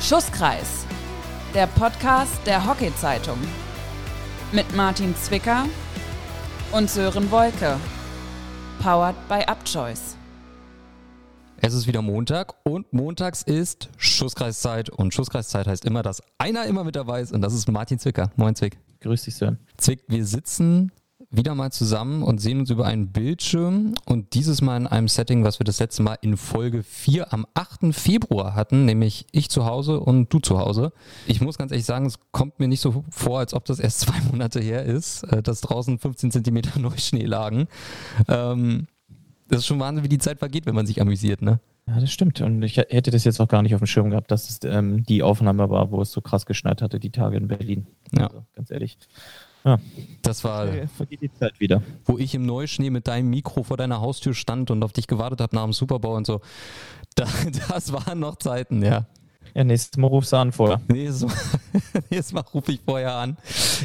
Schusskreis, der Podcast der Hockey-Zeitung. Mit Martin Zwicker und Sören Wolke. Powered by Upchoice. Es ist wieder Montag und montags ist Schusskreiszeit und Schusskreiszeit heißt immer, dass einer immer mit dabei ist und das ist Martin Zwicker. Moin Zwick. Grüß dich, Sören. Zwick, wir sitzen wieder mal zusammen und sehen uns über einen Bildschirm und dieses Mal in einem Setting, was wir das letzte Mal in Folge 4 am 8. Februar hatten, nämlich ich zu Hause und du zu Hause. Ich muss ganz ehrlich sagen, es kommt mir nicht so vor, als ob das erst zwei Monate her ist, äh, dass draußen 15 Zentimeter Neuschnee lagen. Ähm, das ist schon Wahnsinn, wie die Zeit vergeht, wenn man sich amüsiert, ne? Ja, das stimmt. Und ich hätte das jetzt auch gar nicht auf dem Schirm gehabt, dass es ähm, die Aufnahme war, wo es so krass geschneit hatte, die Tage in Berlin. Ja. Also, ganz ehrlich. Ja. Das war, die Zeit wieder. wo ich im Neuschnee mit deinem Mikro vor deiner Haustür stand und auf dich gewartet habe nach dem Superbau und so. Da, das waren noch Zeiten, ja. Ja, nächstes Mal rufst du an vorher. Nächstes Mal, nächstes Mal rufe ich vorher an.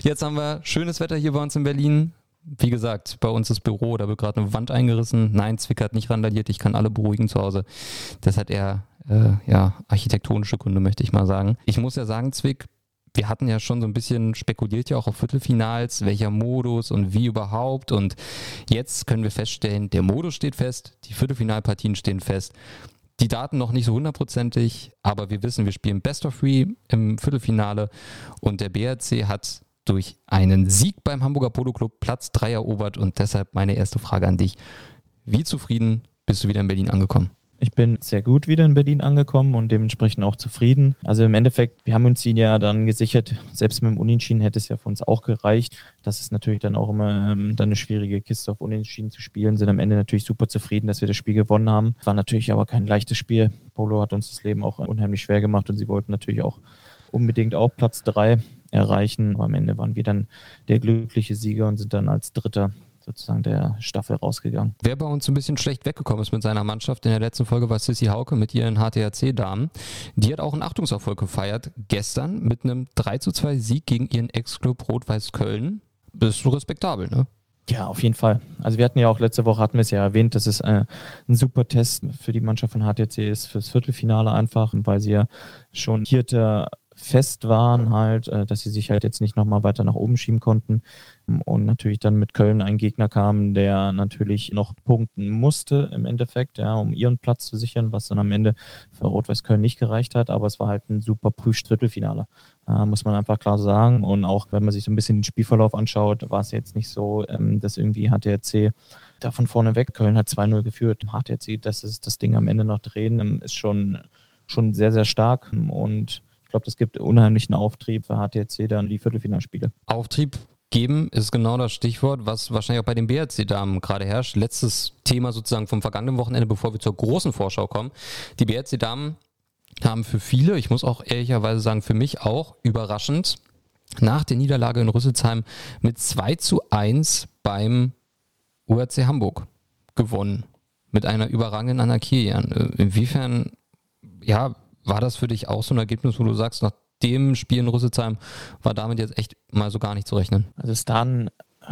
Jetzt haben wir schönes Wetter hier bei uns in Berlin. Wie gesagt, bei uns das Büro, da wird gerade eine Wand eingerissen. Nein, Zwick hat nicht randaliert, ich kann alle beruhigen zu Hause. Das hat eher äh, ja, architektonische Gründe, möchte ich mal sagen. Ich muss ja sagen, Zwick, wir hatten ja schon so ein bisschen spekuliert ja auch auf Viertelfinals, welcher Modus und wie überhaupt. Und jetzt können wir feststellen, der Modus steht fest, die Viertelfinalpartien stehen fest. Die Daten noch nicht so hundertprozentig, aber wir wissen, wir spielen Best of Three im Viertelfinale und der BRC hat durch einen Sieg beim Hamburger Polo Club Platz 3 erobert und deshalb meine erste Frage an dich. Wie zufrieden bist du wieder in Berlin angekommen? Ich bin sehr gut wieder in Berlin angekommen und dementsprechend auch zufrieden. Also im Endeffekt, wir haben uns ihn ja dann gesichert. Selbst mit dem Unentschieden hätte es ja für uns auch gereicht. Das ist natürlich dann auch immer ähm, dann eine schwierige Kiste auf Unentschieden zu spielen. Sind am Ende natürlich super zufrieden, dass wir das Spiel gewonnen haben. War natürlich aber kein leichtes Spiel. Polo hat uns das Leben auch unheimlich schwer gemacht und sie wollten natürlich auch unbedingt auch Platz drei erreichen. Aber am Ende waren wir dann der glückliche Sieger und sind dann als Dritter sozusagen der Staffel rausgegangen. Wer bei uns ein bisschen schlecht weggekommen ist mit seiner Mannschaft in der letzten Folge war Sissy Hauke mit ihren HTRC-Damen. Die hat auch einen Achtungserfolg gefeiert gestern mit einem 3 zu 2 Sieg gegen ihren Ex-Club Rot-Weiß Köln. Das ist respektabel, ne? Ja, auf jeden Fall. Also wir hatten ja auch letzte Woche, hatten wir es ja erwähnt, dass es äh, ein super Test für die Mannschaft von HTC ist, fürs Viertelfinale einfach, weil sie ja schon Vierter fest waren halt, äh, dass sie sich halt jetzt nicht nochmal weiter nach oben schieben konnten. Und natürlich dann mit Köln ein Gegner kam, der natürlich noch punkten musste im Endeffekt, ja, um ihren Platz zu sichern, was dann am Ende für Rot-Weiß Köln nicht gereicht hat, aber es war halt ein super Prüfdrittelfinale, äh, muss man einfach klar sagen. Und auch wenn man sich so ein bisschen den Spielverlauf anschaut, war es jetzt nicht so, ähm, dass irgendwie HTRC da von vorne weg, Köln hat 2-0 geführt, HTRC, dass es das Ding am Ende noch drehen, ähm, ist schon, schon sehr, sehr stark. Und glaube, das gibt unheimlichen Auftrieb für HTC dann die Viertelfinalspiele. Auftrieb geben ist genau das Stichwort, was wahrscheinlich auch bei den BRC-Damen gerade herrscht. Letztes Thema sozusagen vom vergangenen Wochenende, bevor wir zur großen Vorschau kommen. Die BRC-Damen haben für viele, ich muss auch ehrlicherweise sagen, für mich auch überraschend, nach der Niederlage in Rüsselsheim mit 2 zu 1 beim URC Hamburg gewonnen. Mit einer überragenden Anarchien. Inwiefern, ja, war das für dich auch so ein Ergebnis, wo du sagst, nach dem Spiel in Rüsselsheim war damit jetzt echt mal so gar nicht zu rechnen? Also Stan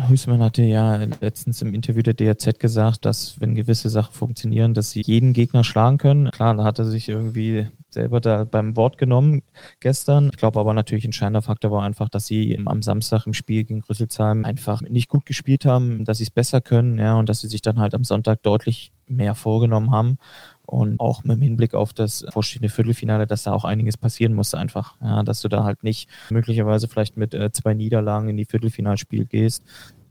Hüßmann hatte ja letztens im Interview der DRZ gesagt, dass wenn gewisse Sachen funktionieren, dass sie jeden Gegner schlagen können. Klar, da hat er sich irgendwie selber da beim Wort genommen gestern. Ich glaube aber natürlich entscheidender Faktor war einfach, dass sie am Samstag im Spiel gegen Rüsselsheim einfach nicht gut gespielt haben, dass sie es besser können, ja, und dass sie sich dann halt am Sonntag deutlich mehr vorgenommen haben. Und auch mit dem Hinblick auf das vorstehende Viertelfinale, dass da auch einiges passieren muss einfach. Ja, dass du da halt nicht möglicherweise vielleicht mit äh, zwei Niederlagen in die Viertelfinalspiel gehst.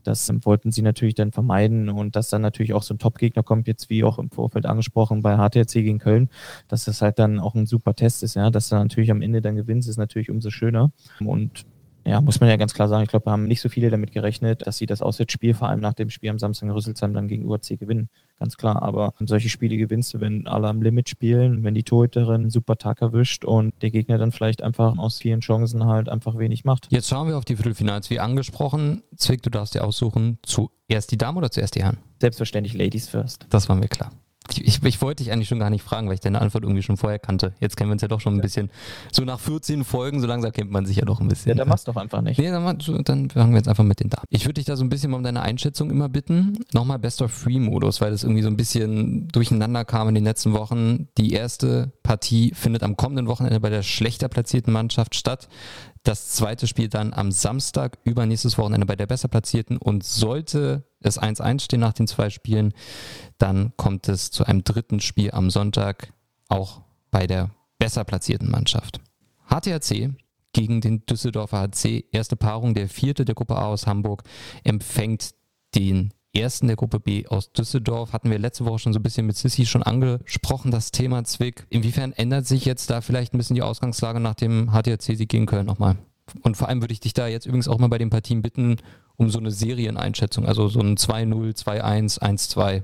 Das ähm, wollten sie natürlich dann vermeiden und dass dann natürlich auch so ein Top-Gegner kommt, jetzt wie auch im Vorfeld angesprochen bei HTRC gegen Köln, dass das halt dann auch ein super Test ist, ja, dass du natürlich am Ende dann gewinnst, ist natürlich umso schöner. Und ja, muss man ja ganz klar sagen, ich glaube, wir haben nicht so viele damit gerechnet, dass sie das Auswärtsspiel, vor allem nach dem Spiel am Samstag in Rüsselsheim, dann gegen UAC gewinnen. Ganz klar. Aber solche Spiele gewinnst du, wenn alle am Limit spielen, wenn die Torhüterin einen super Tag erwischt und der Gegner dann vielleicht einfach aus vielen Chancen halt einfach wenig macht. Jetzt schauen wir auf die Viertelfinals. Wie angesprochen, Zwick, du darfst dir aussuchen, zuerst die Damen oder zuerst die Herren? Selbstverständlich Ladies first. Das war mir klar. Ich, ich, wollte dich eigentlich schon gar nicht fragen, weil ich deine Antwort irgendwie schon vorher kannte. Jetzt kennen wir uns ja doch schon ein ja. bisschen. So nach 14 Folgen, so langsam kennt man sich ja doch ein bisschen. Ja, dann machst du doch einfach nicht. Nee, dann, dann fangen wir jetzt einfach mit den Damen. Ich würde dich da so ein bisschen um deine Einschätzung immer bitten. Nochmal Best of Three Modus, weil das irgendwie so ein bisschen durcheinander kam in den letzten Wochen. Die erste Partie findet am kommenden Wochenende bei der schlechter platzierten Mannschaft statt. Das zweite Spiel dann am Samstag, übernächstes Wochenende bei der besser platzierten. Und sollte es 1-1 stehen nach den zwei Spielen, dann kommt es zu einem dritten Spiel am Sonntag, auch bei der besser platzierten Mannschaft. HTHC gegen den Düsseldorfer HC, erste Paarung, der vierte der Gruppe A aus Hamburg, empfängt den ersten der Gruppe B aus Düsseldorf. Hatten wir letzte Woche schon so ein bisschen mit Sissi schon angesprochen, das Thema Zwick. Inwiefern ändert sich jetzt da vielleicht ein bisschen die Ausgangslage nach dem HTRC-Sieg gegen Köln nochmal? Und vor allem würde ich dich da jetzt übrigens auch mal bei den Partien bitten, um so eine Serieneinschätzung, also so ein 2-0, 2-1, 1-2,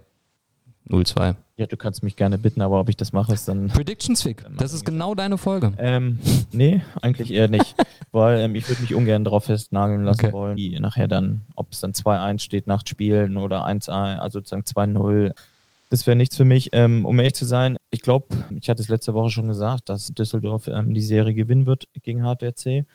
0-2. Ja, du kannst mich gerne bitten, aber ob ich das mache, ist dann. Prediction Zwick, das ist genau deine Folge. Ähm, nee, eigentlich eher nicht, weil ähm, ich würde mich ungern darauf festnageln lassen Okay. wollen, wie nachher dann, ob es dann 2-1 steht nach Spielen oder 1-1, also sozusagen 2-0. Das wäre nichts für mich. Ähm, um ehrlich zu sein, ich glaube, ich hatte es letzte Woche schon gesagt, dass Düsseldorf ähm, die Serie gewinnen wird gegen HTRC.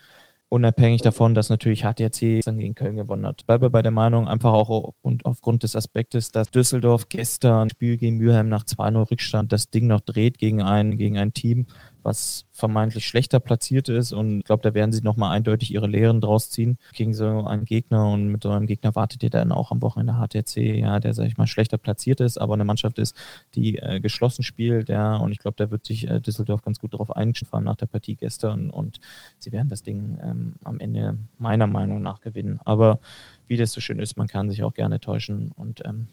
Unabhängig davon, dass natürlich HTRC dann gegen Köln gewonnen hat. Bleibe bei der Meinung, einfach auch und aufgrund des Aspektes, dass Düsseldorf gestern Spiel gegen Mülheim nach 2-0 Rückstand das Ding noch dreht gegen ein, gegen ein Team, was vermeintlich schlechter platziert ist. Und ich glaube, da werden sie nochmal eindeutig ihre Lehren draus ziehen gegen so einen Gegner. Und mit so einem Gegner wartet ihr dann auch am Wochenende HTC, ja, der, sag ich mal, schlechter platziert ist, aber eine Mannschaft ist, die äh, geschlossen spielt. Ja, und ich glaube, da wird sich äh, Düsseldorf ganz gut darauf allem nach der Partie gestern. Und sie werden das Ding ähm, am Ende meiner Meinung nach gewinnen. Aber wie das so schön ist, man kann sich auch gerne täuschen. Und ähm,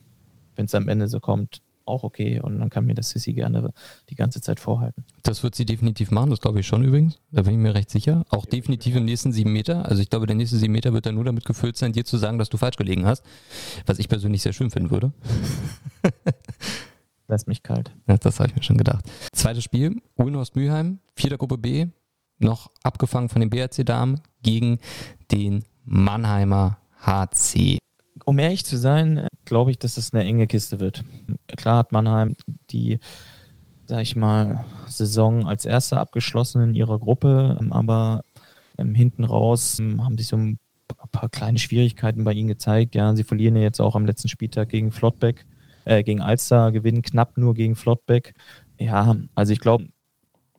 wenn es am Ende so kommt, auch okay. Und dann kann mir das Sissi gerne die ganze Zeit vorhalten. Das wird sie definitiv machen, das glaube ich schon übrigens. Da bin ich mir recht sicher. Auch definitiv im nächsten sieben Meter. Also ich glaube, der nächste sieben Meter wird dann nur damit gefüllt sein, dir zu sagen, dass du falsch gelegen hast. Was ich persönlich sehr schön finden würde. Lässt mich kalt. Ja, das habe ich mir schon gedacht. Zweites Spiel, Ulmhorst Mülheim, vierter Gruppe B, noch abgefangen von den BRC-Damen gegen den Mannheimer HC. Um ehrlich zu sein, glaube ich, dass das eine enge Kiste wird. Klar hat Mannheim die, sag ich mal, Saison als erster abgeschlossen in ihrer Gruppe, aber ähm, hinten raus ähm, haben sich so ein paar kleine Schwierigkeiten bei ihnen gezeigt. Ja, sie verlieren ja jetzt auch am letzten Spieltag gegen Flottbeck, äh, gegen Alster, gewinnen knapp nur gegen Flottbeck. Ja, also ich glaube,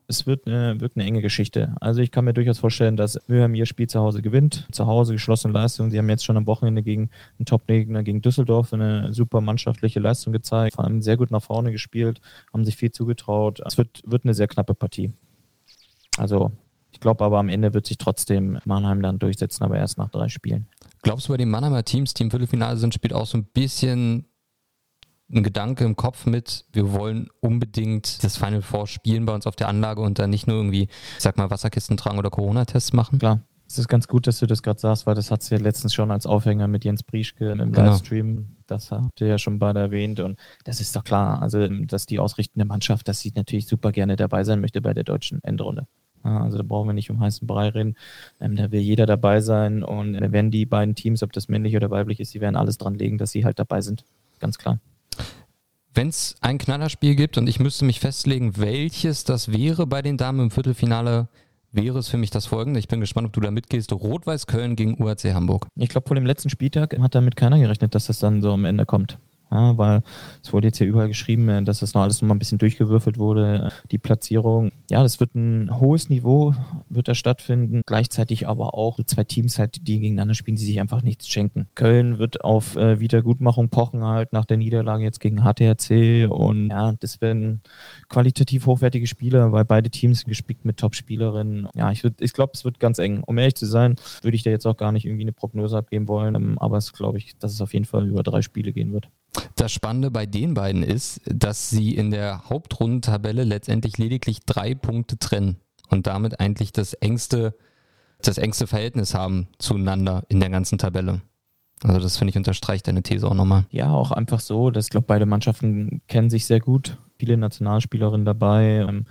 es wird eine, wird eine enge Geschichte. Also ich kann mir durchaus vorstellen, dass Mülheim ihr Spiel zu Hause gewinnt. Zu Hause geschlossene Leistung. Sie haben jetzt schon am Wochenende gegen einen Top-Gegner, gegen Düsseldorf, eine super mannschaftliche Leistung gezeigt. Vor allem sehr gut nach vorne gespielt, haben sich viel zugetraut. Es wird, wird eine sehr knappe Partie. Also ich glaube aber am Ende wird sich trotzdem Mannheim dann durchsetzen, aber erst nach drei Spielen. Glaubst du bei den Mannheimer Teams, die im Viertelfinale sind, spielt auch so ein bisschen ein Gedanke im Kopf mit, wir wollen unbedingt das Final Four spielen bei uns auf der Anlage und dann nicht nur irgendwie, ich sag mal, Wasserkisten tragen oder Corona-Tests machen? Klar. Es ist ganz gut, dass du das gerade sagst, weil das hat sie ja letztens schon als Aufhänger mit Jens Brieschke im Genau. Livestream. Das habt ihr ja schon beide erwähnt. Und das ist doch klar. Also, dass die ausrichtende Mannschaft, dass sie natürlich super gerne dabei sein möchte bei der deutschen Endrunde. Also da brauchen wir nicht um heißen Brei reden. Ähm, da will jeder dabei sein. Und äh, wenn die beiden Teams, ob das männlich oder weiblich ist, die werden alles dran legen, dass sie halt dabei sind. Ganz klar. Wenn es ein Knallerspiel gibt und ich müsste mich festlegen, welches das wäre bei den Damen im Viertelfinale, wäre es für mich das folgende. Ich bin gespannt, ob du da mitgehst. Rot-Weiß Köln gegen UAC Hamburg. Ich glaube, vor dem letzten Spieltag hat damit keiner gerechnet, dass das dann so am Ende kommt. Ja, weil es wurde jetzt hier überall geschrieben, äh, dass das noch alles noch mal ein bisschen durchgewürfelt wurde. Die Platzierung, ja, das wird ein hohes Niveau, wird da stattfinden. Gleichzeitig aber auch zwei Teams halt, die gegeneinander spielen, die sich einfach nichts schenken. Köln wird auf äh, Wiedergutmachung pochen halt nach der Niederlage jetzt gegen HTRC und ja, das werden qualitativ hochwertige Spieler, weil beide Teams sind gespickt mit Top-Spielerinnen. Ja, ich, ich glaube, es wird ganz eng. Um ehrlich zu sein, würde ich da jetzt auch gar nicht irgendwie eine Prognose abgeben wollen, ähm, aber es glaube ich, dass es auf jeden Fall über drei Spiele gehen wird. Das Spannende bei den beiden ist, dass sie in der Hauptrundentabelle letztendlich lediglich drei Punkte trennen und damit eigentlich das engste, das engste Verhältnis haben zueinander in der ganzen Tabelle. Also das finde ich unterstreicht deine These auch nochmal. Ja, auch einfach so, dass ich glaube, beide Mannschaften kennen sich sehr gut, viele Nationalspielerinnen dabei. Ähm,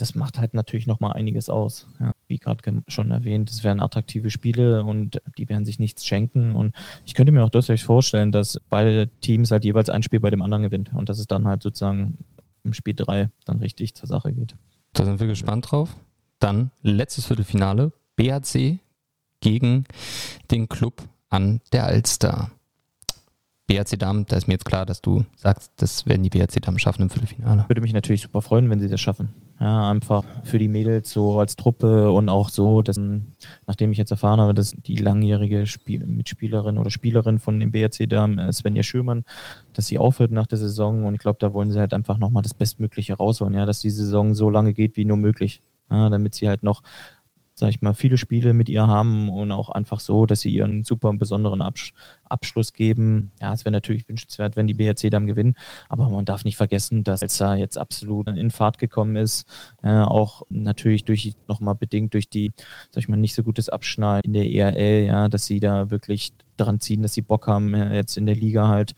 das macht halt natürlich nochmal einiges aus. Ja, wie gerade schon erwähnt, es werden attraktive Spiele und die werden sich nichts schenken. Und ich könnte mir auch durchaus vorstellen, dass beide Teams halt jeweils ein Spiel bei dem anderen gewinnt und dass es dann halt sozusagen im Spiel drei dann richtig zur Sache geht. Da sind wir gespannt drauf. Dann letztes Viertelfinale, BHC gegen den Club an der Alster. BRC Damen, da ist mir jetzt klar, dass du sagst, das werden die BRC Damen schaffen im Viertelfinale. Würde mich natürlich super freuen, wenn sie das schaffen. Ja, einfach für die Mädels so als Truppe und auch so, dass, nachdem ich jetzt erfahren habe, dass die langjährige Spiel Mitspielerin oder Spielerin von dem BRC Damen, äh, Svenja Schürmann, dass sie aufhört nach der Saison und ich glaube, da wollen sie halt einfach nochmal das Bestmögliche rausholen, ja, dass die Saison so lange geht wie nur möglich. Ja, damit sie halt noch sag ich mal, viele Spiele mit ihr haben und auch einfach so, dass sie ihren super besonderen Absch Abschluss geben. Ja, es wäre natürlich wünschenswert, wenn die BRC dann gewinnen, aber man darf nicht vergessen, dass Elsa jetzt absolut in Fahrt gekommen ist, äh, auch natürlich durch nochmal bedingt durch die, sag ich mal, nicht so gutes Abschneiden in der ERL, ja, dass sie da wirklich daran ziehen, dass sie Bock haben, jetzt in der Liga halt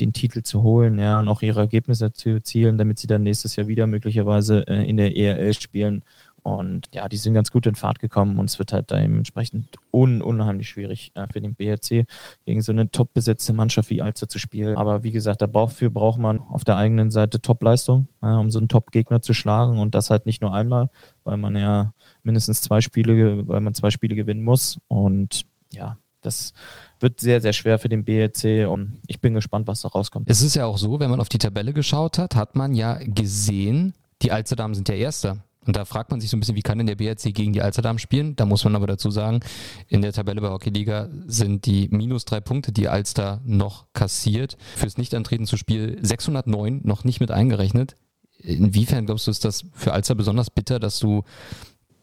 den Titel zu holen, ja, und auch ihre Ergebnisse zu erzielen, damit sie dann nächstes Jahr wieder möglicherweise äh, in der ERL spielen. Und ja, die sind ganz gut in Fahrt gekommen und es wird halt dementsprechend un unheimlich schwierig äh, für den BRC gegen so eine top besetzte Mannschaft wie Alster zu spielen. Aber wie gesagt, dafür braucht man auf der eigenen Seite Top-Leistung, um so einen Top-Gegner zu schlagen und das halt nicht nur einmal, weil man ja mindestens zwei Spiele, weil man zwei Spiele gewinnen muss. Und ja, das wird sehr, sehr schwer für den BRC und ich bin gespannt, was da rauskommt. Es ist ja auch so, wenn man auf die Tabelle geschaut hat, hat man ja gesehen, die Alsterdamen sind ja Erster. Und da fragt man sich so ein bisschen, wie kann denn der BRC gegen die Alsterdam spielen? Da muss man aber dazu sagen, in der Tabelle bei Hockeyliga sind die minus drei Punkte, die Alster noch kassiert, fürs Nichtantreten zu Spiel 609 noch nicht mit eingerechnet. Inwiefern glaubst du, ist das für Alster besonders bitter, dass du,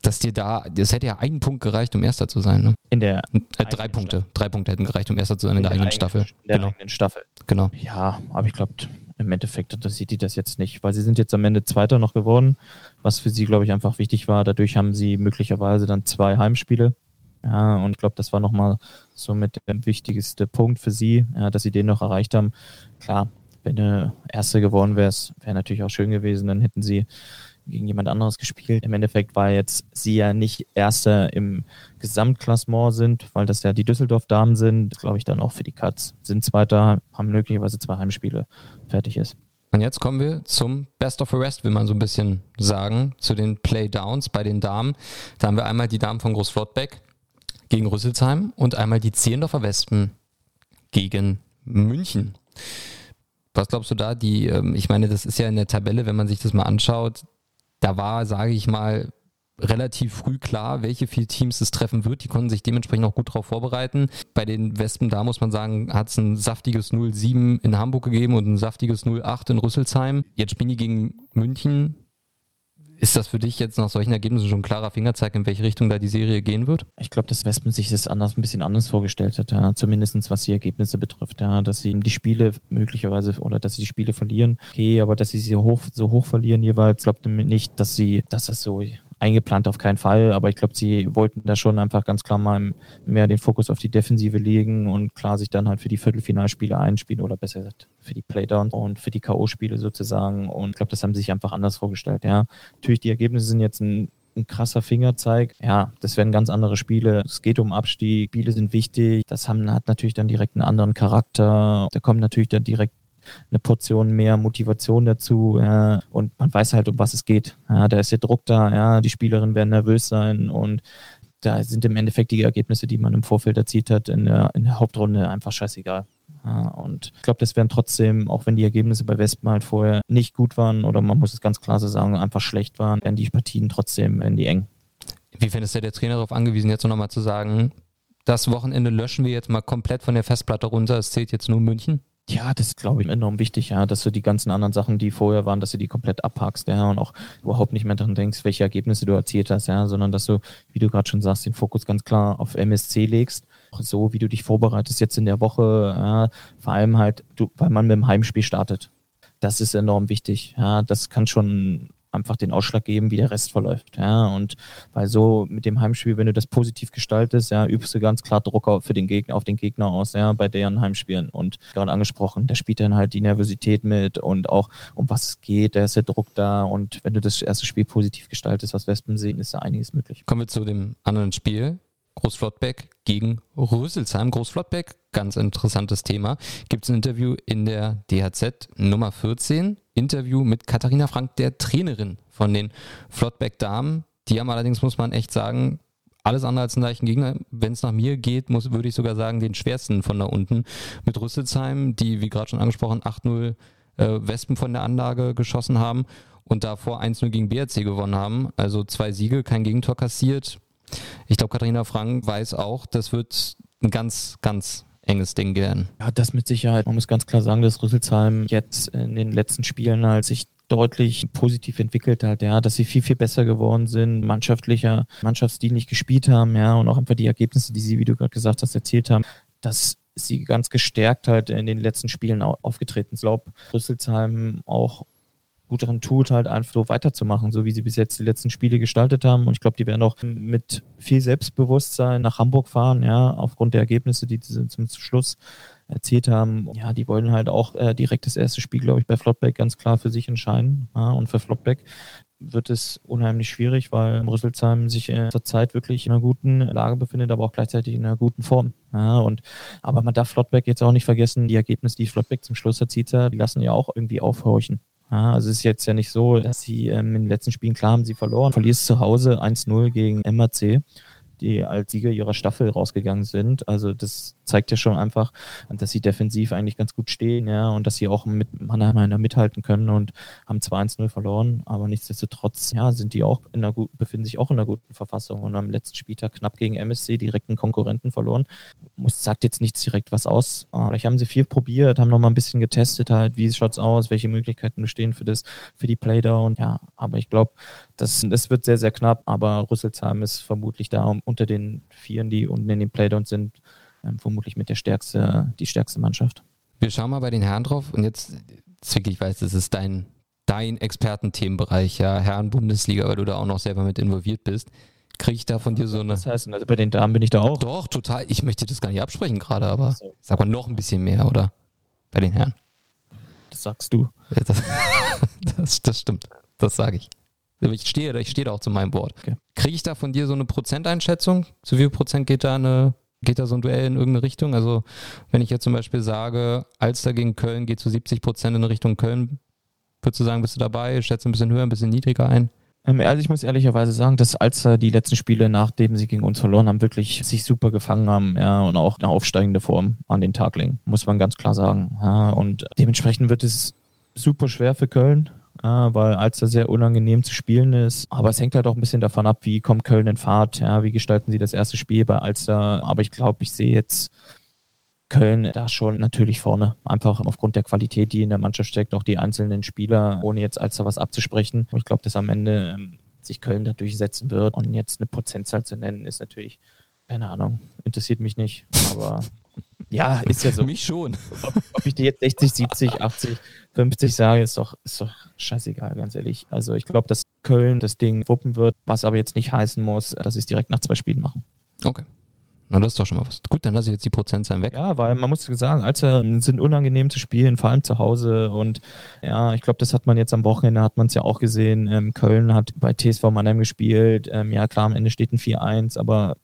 dass dir da, das hätte ja einen Punkt gereicht, um Erster zu sein, ne? In der äh, drei Punkte, Staffel. drei Punkte hätten gereicht, um Erster zu sein in, in der, der, eigenen Staffel. In der genau. eigenen Staffel. Genau. Ja, aber ich glaube, im Endeffekt interessiert die das jetzt nicht, weil sie sind jetzt am Ende Zweiter noch geworden, was für sie, glaube ich, einfach wichtig war. Dadurch haben sie möglicherweise dann zwei Heimspiele. Ja, und ich glaube, das war nochmal so mit der wichtigste Punkt für sie, ja, dass sie den noch erreicht haben. Klar, wenn du Erste geworden wärst, wäre natürlich auch schön gewesen, dann hätten sie gegen jemand anderes gespielt. Im Endeffekt war jetzt sie ja nicht Erster im Gesamtklassement sind, weil das ja die Düsseldorf-Damen sind, glaube ich dann auch für die Cuts. Sind Zweiter, haben möglicherweise zwei Heimspiele. Fertig ist. Und jetzt kommen wir zum Best of the Rest, will man so ein bisschen sagen, zu den Playdowns bei den Damen. Da haben wir einmal die Damen von Großflottbeck gegen Rüsselsheim und einmal die Zehlendorfer Wespen gegen München. Was glaubst du da? Die, ähm, ich meine, das ist ja in der Tabelle, wenn man sich das mal anschaut, da war, sage ich mal, relativ früh klar, welche vier Teams es treffen wird. Die konnten sich dementsprechend auch gut darauf vorbereiten. Bei den Wespen, da muss man sagen, hat es ein saftiges 0-7 in Hamburg gegeben und ein saftiges 0-8 in Rüsselsheim. Jetzt spielen die gegen München. Ist das für dich jetzt nach solchen Ergebnissen schon ein klarer Fingerzeig, in welche Richtung da die Serie gehen wird? Ich glaube, dass Wespen sich das anders, ein bisschen anders vorgestellt hat, ja. zumindest was die Ergebnisse betrifft, ja. dass sie die Spiele möglicherweise oder dass sie die Spiele verlieren, okay, aber dass sie sie hoch, so hoch verlieren jeweils, glaubt nicht, dass sie, dass das so eingeplant auf keinen Fall, aber ich glaube, sie wollten da schon einfach ganz klar mal mehr den Fokus auf die Defensive legen und klar sich dann halt für die Viertelfinalspiele einspielen oder besser gesagt für die Playdowns und für die K.O.-Spiele sozusagen. Und ich glaube, das haben sie sich einfach anders vorgestellt. Ja, natürlich die Ergebnisse sind jetzt ein ein krasser Fingerzeig. Ja, das werden ganz andere Spiele. Es geht um Abstieg. Spiele sind wichtig. Das haben, hat natürlich dann direkt einen anderen Charakter. Da kommt natürlich dann direkt eine Portion mehr Motivation dazu ja, und man weiß halt, um was es geht. Ja, da ist der Druck da, ja, die Spielerinnen werden nervös sein und da sind im Endeffekt die Ergebnisse, die man im Vorfeld erzielt hat, in der, in der Hauptrunde einfach scheißegal. Ja, und ich glaube, das wären trotzdem, auch wenn die Ergebnisse bei Wespen halt vorher nicht gut waren oder man muss es ganz klar so sagen, einfach schlecht waren, wären die Partien trotzdem in die eng. Wie findest du der Trainer darauf angewiesen, jetzt nochmal zu sagen, das Wochenende löschen wir jetzt mal komplett von der Festplatte runter, es zählt jetzt nur München? Ja, das ist, glaube ich, enorm wichtig, ja, dass du die ganzen anderen Sachen, die vorher waren, dass du die komplett abhackst, ja, und auch überhaupt nicht mehr daran denkst, welche Ergebnisse du erzielt hast, ja, sondern dass du, wie du gerade schon sagst, den Fokus ganz klar auf MSC legst. So, wie du dich vorbereitest jetzt in der Woche, ja, vor allem halt, du, weil man mit dem Heimspiel startet. Das ist enorm wichtig. Ja, das kann schon einfach den Ausschlag geben, wie der Rest verläuft. Ja, und weil so mit dem Heimspiel, wenn du das positiv gestaltest, ja, übst du ganz klar Druck für den Gegner, auf den Gegner aus, ja, bei deren Heimspielen. Und gerade angesprochen, da spielt dann halt die Nervosität mit und auch um was es geht, da ist der Druck da. Und wenn du das erste Spiel positiv gestaltest, was Wespen sehen, ist da einiges möglich. Kommen wir zu dem anderen Spiel. Großflottbeck gegen Röselsheim. Großflottbeck, ganz interessantes Thema. Gibt es ein Interview in der DHZ Nummer 14. Interview mit Katharina Frank, der Trainerin von den Flottbeck Damen. Die haben allerdings, muss man echt sagen, alles andere als einen leichten Gegner. Wenn es nach mir geht, muss, würde ich sogar sagen, den schwersten von da unten. Mit Rüsselsheim, die, wie gerade schon angesprochen, 8-0 äh, Wespen von der Anlage geschossen haben und davor 1-0 gegen BRC gewonnen haben. Also zwei Siege, kein Gegentor kassiert. Ich glaube, Katharina Frank weiß auch, das wird ein ganz, ganz enges Ding werden. Ja, das mit Sicherheit. Man muss ganz klar sagen, dass Rüsselsheim jetzt in den letzten Spielen halt sich deutlich positiv entwickelt hat, ja, dass sie viel, viel besser geworden sind, mannschaftlicher, mannschaftsdienlich gespielt haben, ja, und auch einfach die Ergebnisse, die sie, wie du gerade gesagt hast, erzielt haben, dass sie ganz gestärkt halt in den letzten Spielen aufgetreten. Ich glaube, Rüsselsheim auch gut daran tut, halt einfach so weiterzumachen, so wie sie bis jetzt die letzten Spiele gestaltet haben. Und ich glaube, die werden auch mit viel Selbstbewusstsein nach Hamburg fahren, ja, aufgrund der Ergebnisse, die sie zum Schluss erzielt haben. Ja, die wollen halt auch äh, direkt das erste Spiel, glaube ich, bei Flottbeck ganz klar für sich entscheiden. Ja, und für Flottbeck wird es unheimlich schwierig, weil Rüsselsheim sich äh, zurzeit wirklich in einer guten Lage befindet, aber auch gleichzeitig in einer guten Form. Ja, und, aber man darf Flottbeck jetzt auch nicht vergessen, die Ergebnisse, die Flottbeck zum Schluss erzielt hat, die lassen ja auch irgendwie aufhorchen. Ja, also es ist jetzt ja nicht so, dass sie ähm, in den letzten Spielen klar haben sie verloren. Verlierst zu Hause 1-0 gegen MAC, die als Sieger ihrer Staffel rausgegangen sind. Also das zeigt ja schon einfach, dass sie defensiv eigentlich ganz gut stehen, ja, und dass sie auch mit Mannheimer mithalten können und haben 2-1-0 verloren, aber nichtsdestotrotz, ja, sind die auch in einer guten, befinden sich auch in einer guten Verfassung und am letzten Spieltag knapp gegen MSC direkten Konkurrenten verloren. Muss, sagt jetzt nichts direkt was aus. Vielleicht haben sie viel probiert, haben nochmal ein bisschen getestet halt, wie schaut's aus, welche Möglichkeiten bestehen für das, für die Playdown, ja, aber ich glaube, das, das wird sehr, sehr knapp, aber Rüsselsheim ist vermutlich da unter den Vieren, die unten in den Playdown sind, ähm, vermutlich mit der stärkste, die stärkste Mannschaft. Wir schauen mal bei den Herren drauf und jetzt, Zwick, ich weiß, das ist dein, dein Expertenthemenbereich, ja, Herren-Bundesliga, weil du da auch noch selber mit involviert bist. Kriege ich da von dir so eine. Das heißt, also bei den Damen bin ich da auch. Doch, total. Ich möchte das gar nicht absprechen gerade, aber so. sag mal noch ein bisschen mehr, oder? Bei den Herren. Das sagst du. Das, das, das stimmt. Das sage ich. Ich stehe, ich stehe da auch zu meinem Wort. Okay. Kriege ich da von dir so eine Prozenteinschätzung? Zu wie viel Prozent geht da eine geht da so ein Duell in irgendeine Richtung? Also wenn ich jetzt zum Beispiel sage, Alster gegen Köln geht zu 70 Prozent in Richtung Köln, würdest du sagen, bist du dabei? Schätze ein bisschen höher, ein bisschen niedriger ein? Also ich muss ehrlicherweise sagen, dass Alster die letzten Spiele, nachdem sie gegen uns verloren haben, wirklich sich super gefangen haben, ja, und auch eine aufsteigende Form an den Tag legen, muss man ganz klar sagen. Ja, und dementsprechend wird es super schwer für Köln weil Alster sehr unangenehm zu spielen ist. Aber es hängt halt auch ein bisschen davon ab, wie kommt Köln in Fahrt, ja, wie gestalten sie das erste Spiel bei Alster. Aber ich glaube, ich sehe jetzt Köln da schon natürlich vorne. Einfach aufgrund der Qualität, die in der Mannschaft steckt, auch die einzelnen Spieler, ohne jetzt Alster was abzusprechen. Ich glaube, dass am Ende ähm, sich Köln da durchsetzen wird. Und jetzt eine Prozentzahl zu nennen, ist natürlich, keine Ahnung, interessiert mich nicht. Aber ja, ist ja so. Mich schon. Ob, ob, ich dir jetzt 60, 70, 80, 50 sage, ist doch, ist doch scheißegal, ganz ehrlich. Also ich glaube, dass Köln das Ding wuppen wird, was aber jetzt nicht heißen muss, dass sie es direkt nach zwei Spielen machen. Okay. Na, das ist doch schon mal was. Gut, dann lasse ich jetzt die Prozentzahlen weg. Ja, weil man muss sagen, Alter sind unangenehm zu spielen, vor allem zu Hause. Und ja, ich glaube, das hat man jetzt am Wochenende, hat man es ja auch gesehen. Ähm, Köln hat bei TSV Mannheim gespielt. Ähm, ja, klar, am Ende steht ein 4-1, aber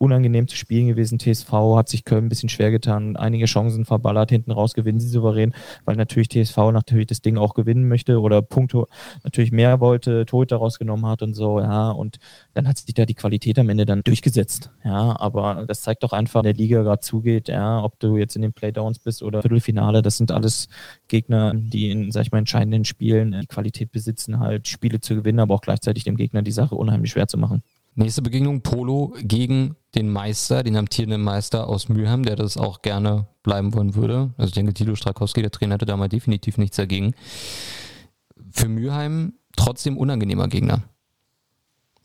unangenehm zu spielen gewesen. TSV hat sich Köln ein bisschen schwer getan, einige Chancen verballert, hinten raus gewinnen sie souverän, weil natürlich TSV natürlich das Ding auch gewinnen möchte oder Punkte natürlich mehr wollte, Tod daraus genommen hat und so, ja, und dann hat sich da die Qualität am Ende dann durchgesetzt, ja, aber das zeigt doch einfach, der Liga gerade zugeht, ja, ob du jetzt in den Playdowns bist oder Viertelfinale, das sind alles Gegner, die in, sag ich mal, entscheidenden Spielen die Qualität besitzen, halt Spiele zu gewinnen, aber auch gleichzeitig dem Gegner die Sache unheimlich schwer zu machen. Nächste Begegnung Polo gegen den Meister, den amtierenden Meister aus Mülheim, der das auch gerne bleiben wollen würde. Also ich denke, Tilo Strakowski, der Trainer, hatte da mal definitiv nichts dagegen. Für Mülheim trotzdem unangenehmer Gegner.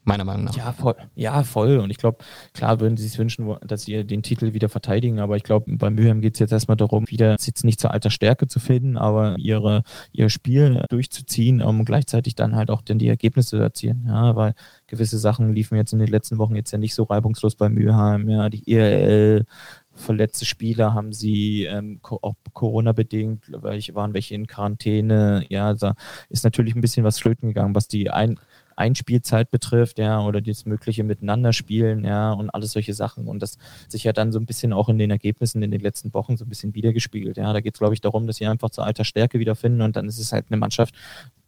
Meiner Meinung nach. Ja, voll. Ja, voll. Und ich glaube, klar würden sie sich wünschen, dass sie den Titel wieder verteidigen. Aber ich glaube, bei Mülheim geht es jetzt erstmal darum, wieder jetzt nicht zur alter Stärke zu finden, aber ihre, ihr Spiel durchzuziehen, um gleichzeitig dann halt auch dann die Ergebnisse zu erzielen. Ja, weil gewisse Sachen liefen jetzt in den letzten Wochen jetzt ja nicht so reibungslos bei Mülheim. Ja, die ERL verletzte Spieler haben sie ähm, auch Corona-bedingt, waren welche in Quarantäne. Ja, da ist natürlich ein bisschen was flöten gegangen, was die ein Einspielzeit betrifft, ja, oder das mögliche Miteinanderspielen, ja, und alles solche Sachen. Und das sich ja dann so ein bisschen auch in den Ergebnissen in den letzten Wochen so ein bisschen wiedergespiegelt. Ja, da geht es, glaube ich, darum, dass sie einfach zur alter Stärke wiederfinden und dann ist es halt eine Mannschaft,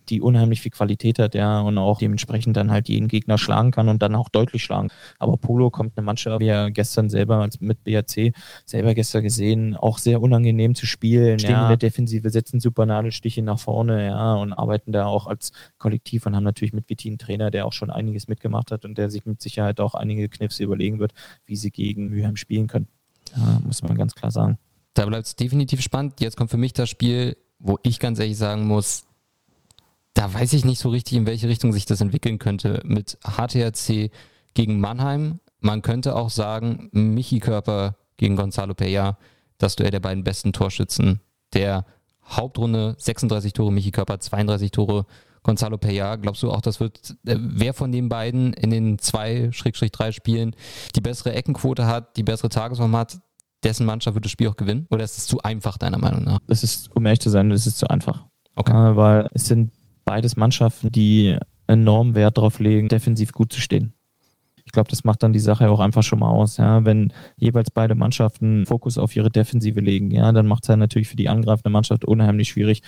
die unheimlich viel Qualität hat, ja, und auch dementsprechend dann halt jeden Gegner schlagen kann und dann auch deutlich schlagen. Aber Polo kommt eine Mannschaft, wie er gestern selber mit BRC selber gestern gesehen, auch sehr unangenehm zu spielen. Stehen ja. in der Defensive, setzen super Nadelstiche nach vorne, ja, und arbeiten da auch als Kollektiv und haben natürlich mit Vitti einen Trainer, der auch schon einiges mitgemacht hat und der sich mit Sicherheit auch einige Kniffs überlegen wird, wie sie gegen Mülheim spielen können. Ja, muss man ganz klar sagen. Da bleibt es definitiv spannend. Jetzt kommt für mich das Spiel, wo ich ganz ehrlich sagen muss, da weiß ich nicht so richtig, in welche Richtung sich das entwickeln könnte. Mit HTRC gegen Mannheim. Man könnte auch sagen, Michi Körper gegen Gonzalo Peña, das Duell der beiden besten Torschützen der Hauptrunde. 36 Tore Michi Körper, 32 Tore Gonzalo Peña. Glaubst du auch, das wird, äh, wer von den beiden in den zwei, Schrägstrich drei Spielen die bessere Eckenquote hat, die bessere Tagesform hat, dessen Mannschaft wird das Spiel auch gewinnen? Oder ist es zu einfach, deiner Meinung nach? Das ist, um ehrlich zu sein, das ist zu einfach. Okay. Äh, weil es sind beides Mannschaften, die enorm Wert darauf legen, defensiv gut zu stehen. Ich glaube, das macht dann die Sache auch einfach schon mal aus. Ja? Wenn jeweils beide Mannschaften Fokus auf ihre Defensive legen, ja, dann macht es halt natürlich für die angreifende Mannschaft unheimlich schwierig,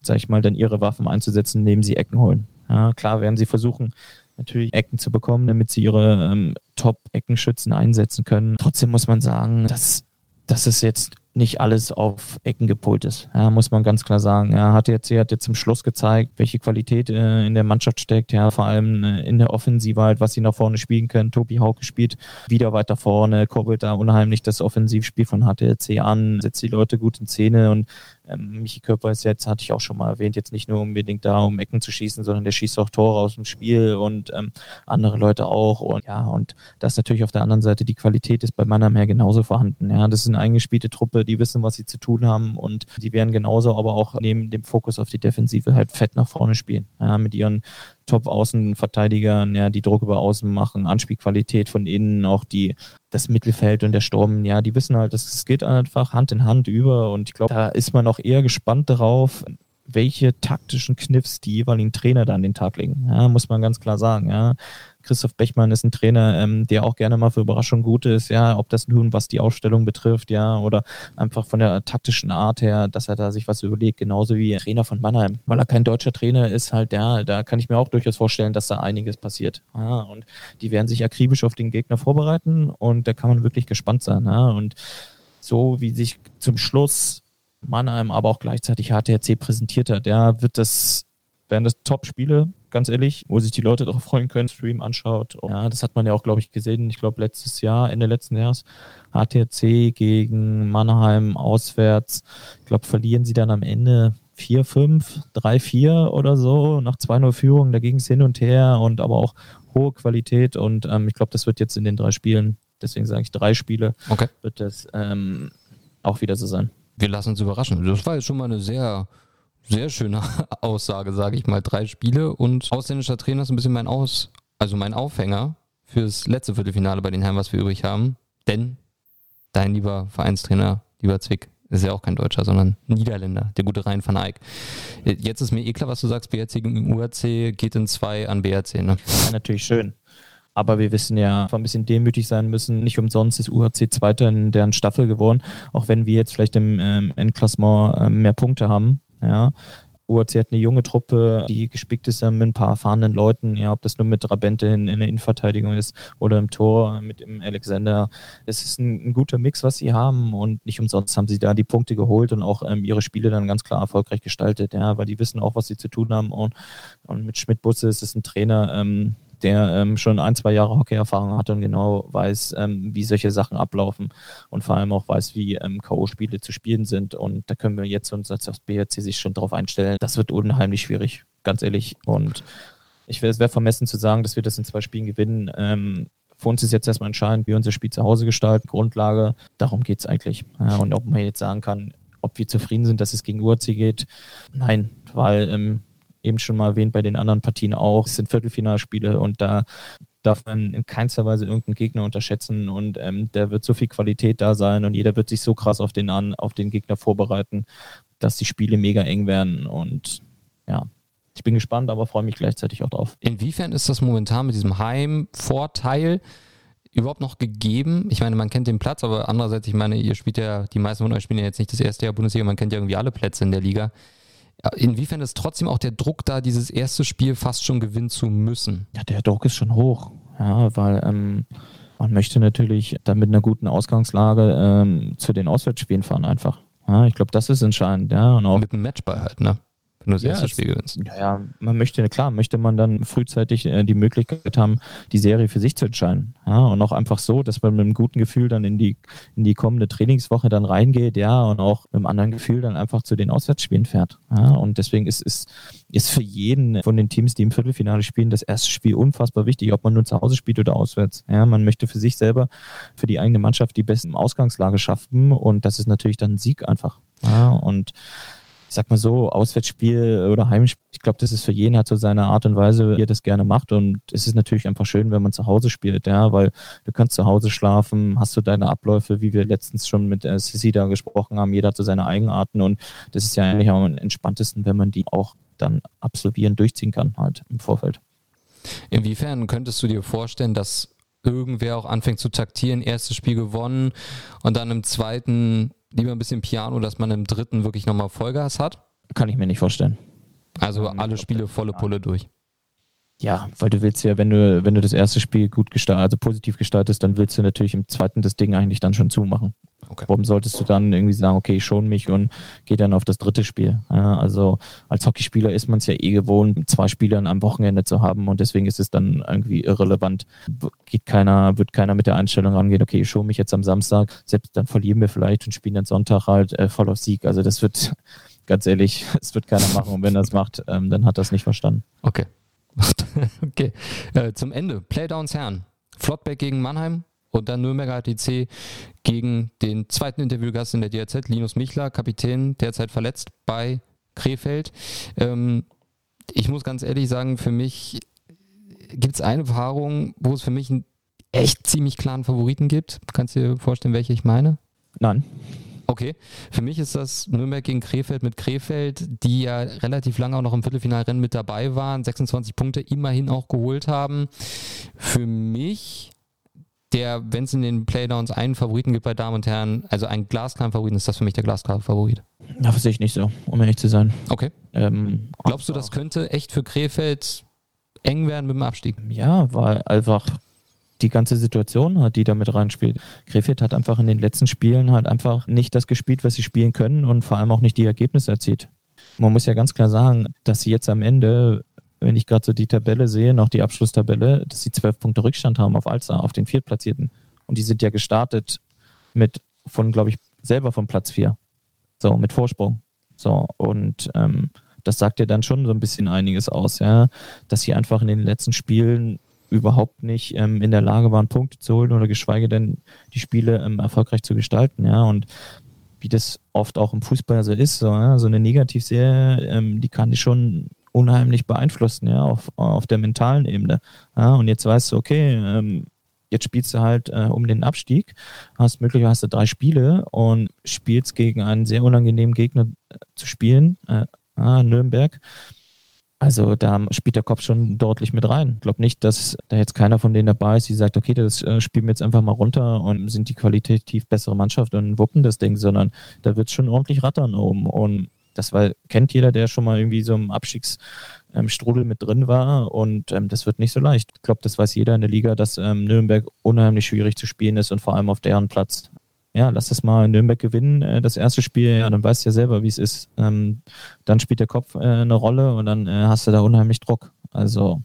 sag ich mal, dann ihre Waffen einzusetzen, indem sie Ecken holen. Ja, klar werden sie versuchen, natürlich Ecken zu bekommen, damit sie ihre ähm, Top-Eckenschützen einsetzen können. Trotzdem muss man sagen, dass, dass es jetzt nicht alles auf Ecken gepolt ist. Ja, muss man ganz klar sagen. Er hat jetzt, er hat jetzt zum Schluss gezeigt, welche Qualität äh, in der Mannschaft steckt. Ja, vor allem äh, in der Offensive halt, was sie nach vorne spielen können. Tobi Hauke spielt wieder weiter vorne, kurbelt da unheimlich das Offensivspiel von HTC an, setzt die Leute gut in Szene und ähm, Michi Körper ist jetzt, hatte ich auch schon mal erwähnt, jetzt nicht nur unbedingt da, um Ecken zu schießen, sondern der schießt auch Tore aus dem Spiel und ähm, andere Leute auch. Und ja, und das natürlich auf der anderen Seite die Qualität ist bei Mannheim her genauso vorhanden. Ja, das ist eine eingespielte Truppe, die wissen, was sie zu tun haben und die werden genauso aber auch neben dem Fokus auf die Defensive halt fett nach vorne spielen. Ja, mit ihren Top-Außenverteidigern, ja, die Druck über Außen machen, Anspielqualität von innen, auch die, das Mittelfeld und der Sturm, ja, die wissen halt, es geht einfach Hand in Hand über und ich glaube, da ist man auch eher gespannt darauf, welche taktischen Kniffs die jeweiligen Trainer da an den Tag legen. Ja, muss man ganz klar sagen. Ja. Christoph Bechmann ist ein Trainer, ähm, der auch gerne mal für Überraschung gut ist, ja, ob das nun was die Aufstellung betrifft, ja, oder einfach von der taktischen Art her, dass er da sich was überlegt, genauso wie Trainer von Mannheim. Weil er kein deutscher Trainer ist, halt der, da kann ich mir auch durchaus vorstellen, dass da einiges passiert. Ja, und die werden sich akribisch auf den Gegner vorbereiten und da kann man wirklich gespannt sein. Ja, und so wie sich zum Schluss Mannheim, aber auch gleichzeitig HTRC präsentiert hat, ja, wird das, werden das Top-Spiele ganz ehrlich, wo sich die Leute darauf freuen können, Stream anschaut. Ja, das hat man ja auch, glaube ich, gesehen. Ich glaube, letztes Jahr, Ende letzten Jahres, HTC gegen Mannheim auswärts. Ich glaube, verlieren sie dann am Ende 4-5, 3-4 oder so, nach 2-0 Führung. Da ging es hin und her und aber auch hohe Qualität. Und ähm, ich glaube, das wird jetzt in den drei Spielen, deswegen sage ich drei Spiele, okay. wird das ähm, auch wieder so sein. Wir lassen uns überraschen. Das war jetzt schon mal eine sehr sehr schöne Aussage, sage ich mal. Drei Spiele und ausländischer Trainer ist ein bisschen mein Aus, also mein Aufhänger fürs letzte Viertelfinale bei den Herren, was wir übrig haben. Denn dein lieber Vereinstrainer, lieber Zwick, ist ja auch kein Deutscher, sondern Niederländer, der gute Rhein van Eyck. Jetzt ist mir eh klar, was du sagst, BRC gegen URC geht in zwei an BRC, ne? Ja, natürlich schön. Aber wir wissen ja, ein bisschen demütig sein müssen. Nicht umsonst ist UHC Zweiter in deren Staffel geworden, auch wenn wir jetzt vielleicht im ähm, Endklassement ähm, mehr Punkte haben. Ja. UAC hat eine junge Truppe, die gespickt ist mit ein paar erfahrenen Leuten, ja, ob das nur mit Rabente in, in der Innenverteidigung ist oder im Tor mit dem Alexander. Es ist ein, ein, guter Mix, was sie haben und nicht umsonst haben sie da die Punkte geholt und auch ähm, ihre Spiele dann ganz klar erfolgreich gestaltet, ja, weil die wissen auch, was sie zu tun haben und, und mit Schmidt-Butze ist es ein Trainer, ähm, der ähm, schon ein, zwei Jahre Hockey-Erfahrung hat und genau weiß, ähm, wie solche Sachen ablaufen und vor allem auch weiß, wie ähm, K.O.-Spiele zu spielen sind. Und da können wir jetzt uns als BRC sich schon darauf einstellen. Das wird unheimlich schwierig, ganz ehrlich. Und ich wäre, es wäre vermessen zu sagen, dass wir das in zwei Spielen gewinnen. Ähm, für uns ist jetzt erstmal entscheidend, wie wir unser Spiel zu Hause gestalten, Grundlage. Darum geht es eigentlich. Ja, und ob man jetzt sagen kann, ob wir zufrieden sind, dass es gegen UAC geht, nein, weil ähm, eben schon mal erwähnt, bei den anderen Partien auch. Es sind Viertelfinalspiele und da darf man in keinster Weise irgendeinen Gegner unterschätzen und ähm, da wird so viel Qualität da sein und jeder wird sich so krass auf den, an, auf den Gegner vorbereiten, dass die Spiele mega eng werden und ja, ich bin gespannt, aber freue mich gleichzeitig auch drauf. Inwiefern ist das momentan mit diesem Heimvorteil überhaupt noch gegeben? Ich meine, man kennt den Platz, aber andererseits, ich meine, ihr spielt ja, die meisten von euch spielen ja jetzt nicht das erste Jahr Bundesliga, man kennt ja irgendwie alle Plätze in der Liga. Inwiefern ist trotzdem auch der Druck da, dieses erste Spiel fast schon gewinnen zu müssen? Ja, der Druck ist schon hoch. Ja, weil ähm, man möchte natürlich dann mit einer guten Ausgangslage ähm, zu den Auswärtsspielen fahren einfach. Ja, ich glaube, das ist entscheidend, ja. Und auch mit einem Matchball halt, ne? Wenn du das ja, erste Spiel gewinnst. Ja, man möchte, klar, möchte man dann frühzeitig äh, die Möglichkeit haben, die Serie für sich zu entscheiden. Ja, und auch einfach so, dass man mit einem guten Gefühl dann in die, in die kommende Trainingswoche dann reingeht, ja, und auch mit einem anderen Gefühl dann einfach zu den Auswärtsspielen fährt. Ja, und deswegen ist, ist, ist für jeden von den Teams, die im Viertelfinale spielen, das erste Spiel unfassbar wichtig, ob man nur zu Hause spielt oder auswärts. Ja, man möchte für sich selber, für die eigene Mannschaft die besten Ausgangslage schaffen und das ist natürlich dann ein Sieg einfach. Ja, und ich sag mal so, Auswärtsspiel oder Heimspiel, ich glaube, das ist für jeden hat so seine Art und Weise, wie er das gerne macht. Und es ist natürlich einfach schön, wenn man zu Hause spielt, ja, weil du kannst zu Hause schlafen, hast du deine Abläufe, wie wir letztens schon mit äh, Sissi da gesprochen haben, jeder hat so seine Eigenarten und das ist ja eigentlich am entspanntesten, wenn man die auch dann absolvieren, durchziehen kann, halt im Vorfeld. Inwiefern könntest du dir vorstellen, dass irgendwer auch anfängt zu taktieren, erstes Spiel gewonnen und dann im zweiten lieber ein bisschen Piano, dass man im dritten wirklich nochmal Vollgas hat? Kann ich mir nicht vorstellen. Also alle Spiele volle Pulle durch. Ja, weil du willst ja, wenn du, wenn du das erste Spiel gut gestaltest, also positiv gestaltest, dann willst du natürlich im zweiten das Ding eigentlich dann schon zumachen. Okay. Warum solltest du dann irgendwie sagen, okay, ich schon mich und gehe dann auf das dritte Spiel? Ja, also als Hockeyspieler ist man es ja eh gewohnt, zwei Spiele am Wochenende zu haben und deswegen ist es dann irgendwie irrelevant. Geht keiner, wird keiner mit der Einstellung rangehen, okay, ich schon mich jetzt am Samstag, selbst dann verlieren wir vielleicht und spielen dann Sonntag halt äh, voll auf Sieg. Also das wird, ganz ehrlich, es wird keiner machen und wenn das macht, ähm, dann hat das nicht verstanden. Okay. okay. Äh, zum Ende. Playdowns Herren. Flottbeck gegen Mannheim und dann Nürnberger HTC gegen den zweiten Interviewgast in der DRZ, Linus Michler, Kapitän, derzeit verletzt bei Krefeld. Ähm, ich muss ganz ehrlich sagen, für mich gibt es eine Erfahrung, wo es für mich einen echt ziemlich klaren Favoriten gibt. Kannst du dir vorstellen, welche ich meine? Nein. Okay, für mich ist das Nürnberg gegen Krefeld mit Krefeld, die ja relativ lange auch noch im Viertelfinalrennen mit dabei waren, 26 Punkte immerhin auch geholt haben. Für mich der, wenn es in den Playdowns einen Favoriten gibt bei Damen und Herren, also einen glasklaren Favoriten, ist das für mich der glasklare Favorit. Ja, sehe ich nicht so, um ehrlich zu sein. Okay. Ähm, Glaubst du, das könnte echt für Krefeld eng werden mit dem Abstieg? Ja, weil einfach die ganze Situation hat, die da mit reinspielt. Krefeld hat einfach in den letzten Spielen halt einfach nicht das gespielt, was sie spielen können und vor allem auch nicht die Ergebnisse erzielt. Man muss ja ganz klar sagen, dass sie jetzt am Ende wenn ich gerade so die Tabelle sehe, noch die Abschlusstabelle, dass sie zwölf Punkte Rückstand haben auf Alza, auf den Viertplatzierten. Und die sind ja gestartet mit von, glaube ich, selber von Platz vier. So, mit Vorsprung. So, und ähm, das sagt ja dann schon so ein bisschen einiges aus, ja, dass sie einfach in den letzten Spielen überhaupt nicht ähm, in der Lage waren, Punkte zu holen oder geschweige denn die Spiele ähm, erfolgreich zu gestalten, ja. Und wie das oft auch im Fußball so ist, so, ja, so eine Negativserie, ähm, die kann dich schon unheimlich beeinflussen, ja, auf, auf der mentalen Ebene. Ja, und jetzt weißt du, okay, ähm, jetzt spielst du halt äh, um den Abstieg, hast möglicherweise drei Spiele und spielst gegen einen sehr unangenehmen Gegner äh, zu spielen, äh, Nürnberg. Also da spielt der Kopf schon deutlich mit rein. Ich glaube nicht, dass da jetzt keiner von denen dabei ist, die sagt, okay, das äh, spielen wir jetzt einfach mal runter und sind die qualitativ bessere Mannschaft und wuppen das Ding, sondern da wird es schon ordentlich rattern oben. Und das war, kennt jeder, der schon mal irgendwie so im Abstiegsstrudel ähm, mit drin war und ähm, das wird nicht so leicht. Ich glaube, das weiß jeder in der Liga, dass ähm, Nürnberg unheimlich schwierig zu spielen ist und vor allem auf deren Platz. Ja, lass das mal in Nürnberg gewinnen, äh, das erste Spiel, ja, dann weißt du ja selber, wie es ist. Ähm, dann spielt der Kopf äh, eine Rolle und dann äh, hast du da unheimlich Druck. Also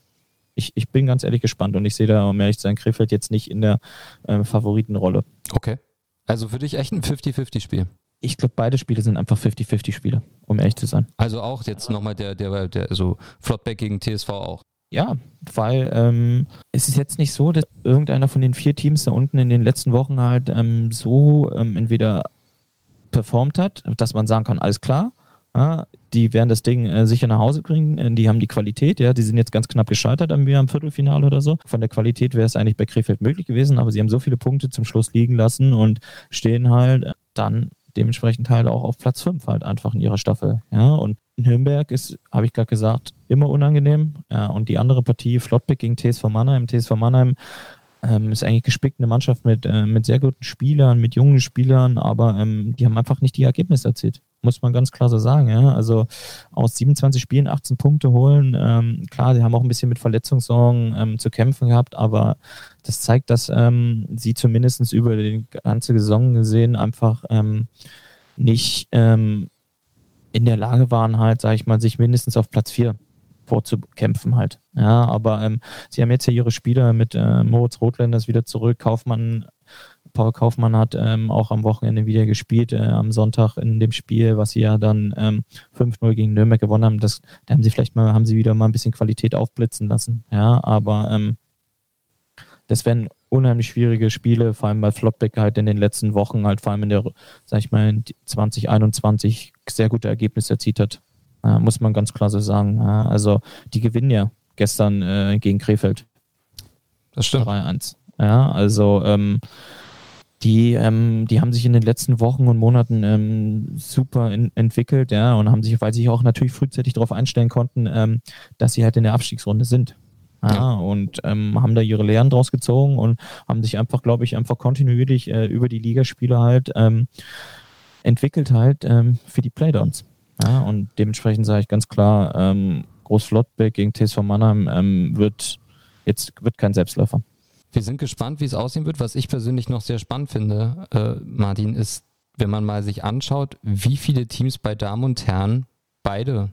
ich, ich bin ganz ehrlich gespannt und ich sehe da, um ehrlich zu sein, Krefeld jetzt nicht in der äh, Favoritenrolle. Okay. Also für dich echt ein 50-50-Spiel ich glaube, beide Spiele sind einfach 50-50 Spiele, um ehrlich zu sein. Also auch jetzt nochmal der, der, der, so Flottback gegen TSV auch. Ja, weil ähm, es ist jetzt nicht so, dass irgendeiner von den vier Teams da unten in den letzten Wochen halt ähm, so ähm, entweder performt hat, dass man sagen kann, alles klar, ja, die werden das Ding äh, sicher nach Hause bringen, äh, die haben die Qualität, ja, die sind jetzt ganz knapp gescheitert am, am Viertelfinale oder so. Von der Qualität wäre es eigentlich bei Krefeld möglich gewesen, aber sie haben so viele Punkte zum Schluss liegen lassen und stehen halt dann dementsprechend halt auch auf Platz 5 halt einfach in ihrer Staffel. Ja, und Nürnberg ist, habe ich gerade gesagt, immer unangenehm. Ja, und die andere Partie, Flottbeck gegen TSV Mannheim. TSV Mannheim ähm, ist eigentlich gespickt eine Mannschaft mit, äh, mit sehr guten Spielern, mit jungen Spielern, aber ähm, die haben einfach nicht die Ergebnisse erzielt. muss man ganz klar so sagen. Ja? Also aus 27 Spielen 18 Punkte holen. Ähm, klar, sie haben auch ein bisschen mit Verletzungssorgen ähm, zu kämpfen gehabt, aber das zeigt, dass ähm, sie zumindest über die ganze Saison gesehen einfach ähm, nicht ähm, in der Lage waren, halt, sage ich mal, sich mindestens auf Platz 4 vorzukämpfen halt. Ja, aber ähm, sie haben jetzt ja ihre Spieler mit äh, Moritz Rotländers wieder zurück, Kaufmann Paul Kaufmann hat ähm, auch am Wochenende wieder gespielt, äh, am Sonntag in dem Spiel, was sie ja dann ähm, 5-0 gegen Nürnberg gewonnen haben. Das, da haben sie vielleicht mal, haben sie wieder mal ein bisschen Qualität aufblitzen lassen. Ja, aber ähm, das werden unheimlich schwierige Spiele, vor allem bei Flopback halt in den letzten Wochen, halt vor allem in der, sag ich mal, in 2021 sehr gute Ergebnisse erzielt hat. Ja, muss man ganz klar so sagen. Ja, also die gewinnen ja gestern äh, gegen Krefeld. Das stimmt. 3-1. Ja, also ähm, die, ähm, die haben sich in den letzten Wochen und Monaten ähm, super in, entwickelt, ja, und haben sich, weil sie sich auch natürlich frühzeitig darauf einstellen konnten, ähm, dass sie halt in der Abstiegsrunde sind. Ja, ja. und ähm, haben da ihre Lehren draus gezogen und haben sich einfach, glaube ich, einfach kontinuierlich äh, über die Ligaspiele halt ähm, entwickelt halt ähm, für die Playdowns. Ja, und dementsprechend sage ich ganz klar, ähm, Groß Flottbeck gegen TSV Mannheim ähm, wird jetzt wird kein Selbstläufer. Wir sind gespannt, wie es aussehen wird. Was ich persönlich noch sehr spannend finde, äh, Martin, ist, wenn man mal sich anschaut, wie viele Teams bei Damen und Herren beide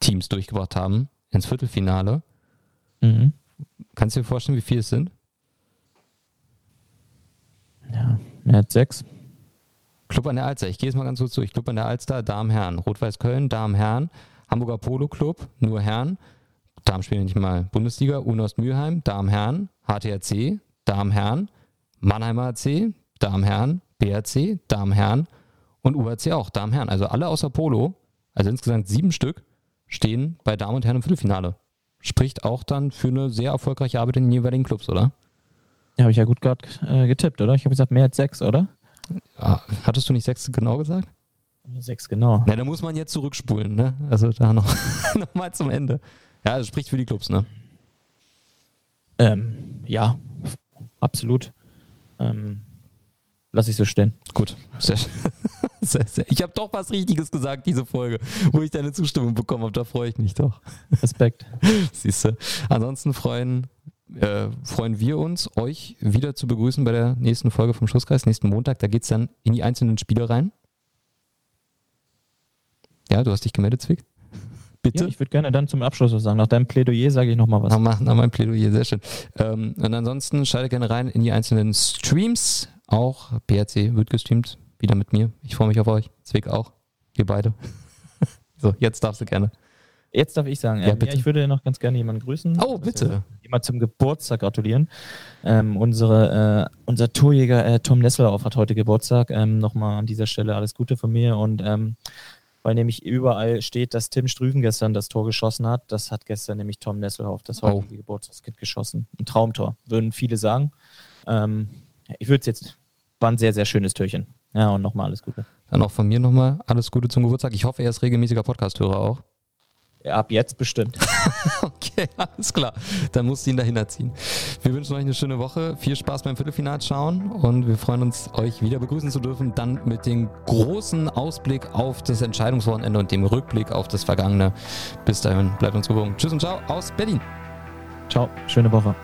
Teams durchgebracht haben ins Viertelfinale. Mhm. Kannst du dir vorstellen, wie viele es sind? Ja, mehr als sechs. Club an der Alster, ich gehe jetzt mal ganz kurz durch. Club an der Alster, Damen, Herren. Rot-Weiß Köln, Damen, Herren. Hamburger Polo Club, nur Herren. Damen spielen nicht mal Bundesliga. Unost Mülheim, Damen, Herren. HTRC, Damen, Herren, Mannheimer AC, Damen, Herren, BRC, Damen, Herren und UHC auch, Damen, Herren. Also alle außer Polo, also insgesamt sieben Stück, stehen bei Damen und Herren im Viertelfinale. Spricht auch dann für eine sehr erfolgreiche Arbeit in den jeweiligen Clubs, oder? Ja, habe ich ja gut gerade äh, getippt, oder? Ich habe gesagt, mehr als sechs, oder? Ja, hattest du nicht sechs genau gesagt? Sechs genau. Na, da muss man jetzt zurückspulen, ne? Also da noch, noch mal zum Ende. Ja, das spricht für die Clubs, ne? Ähm, ja, absolut. Ähm, lass ich so stehen. Gut. Sehr, sehr. Ich habe doch was Richtiges gesagt, diese Folge, wo ich deine Zustimmung bekommen habe. Da freue ich mich doch. Respekt. Siehst du. Ansonsten freuen, äh, freuen wir uns, euch wieder zu begrüßen bei der nächsten Folge vom Schusskreis, nächsten Montag. Da geht es dann in die einzelnen Spiele rein. Ja, du hast dich gemeldet, Zwick? Bitte? Ja, ich würde gerne dann zum Abschluss was sagen. Nach deinem Plädoyer sage ich nochmal was. Nach, nach meinem Plädoyer, sehr schön. Ähm, und ansonsten schaltet gerne rein in die einzelnen Streams. Auch PRC wird gestreamt. Wieder mit mir. Ich freue mich auf euch. Zwick auch. Wir beide. so, jetzt darfst du gerne. Jetzt darf ich sagen, ja, ähm, ja, ich würde noch ganz gerne jemanden grüßen. Oh, bitte. Jemand zum Geburtstag gratulieren. Ähm, unsere, äh, unser Torjäger äh, Tom Nesselauf hat heute Geburtstag. Ähm, Nochmal an dieser Stelle alles Gute von mir und ähm, weil nämlich überall steht, dass Tim Strüven gestern das Tor geschossen hat. Das hat gestern nämlich Tom Nesselhoff, das heutige oh. Geburtstagskind, geschossen. Ein Traumtor, würden viele sagen. Ähm, ich würde es jetzt, war ein sehr, sehr schönes Türchen. Ja, und nochmal alles Gute. Dann auch von mir nochmal alles Gute zum Geburtstag. Ich hoffe, er ist regelmäßiger Podcast-Hörer auch. Ab jetzt bestimmt. okay, alles klar. Dann musst du ihn dahinter ziehen. Wir wünschen euch eine schöne Woche. Viel Spaß beim Viertelfinal schauen und wir freuen uns, euch wieder begrüßen zu dürfen. Dann mit dem großen Ausblick auf das Entscheidungswochenende und dem Rückblick auf das Vergangene. Bis dahin, bleibt uns gewogen. Tschüss und ciao aus Berlin. Ciao, schöne Woche.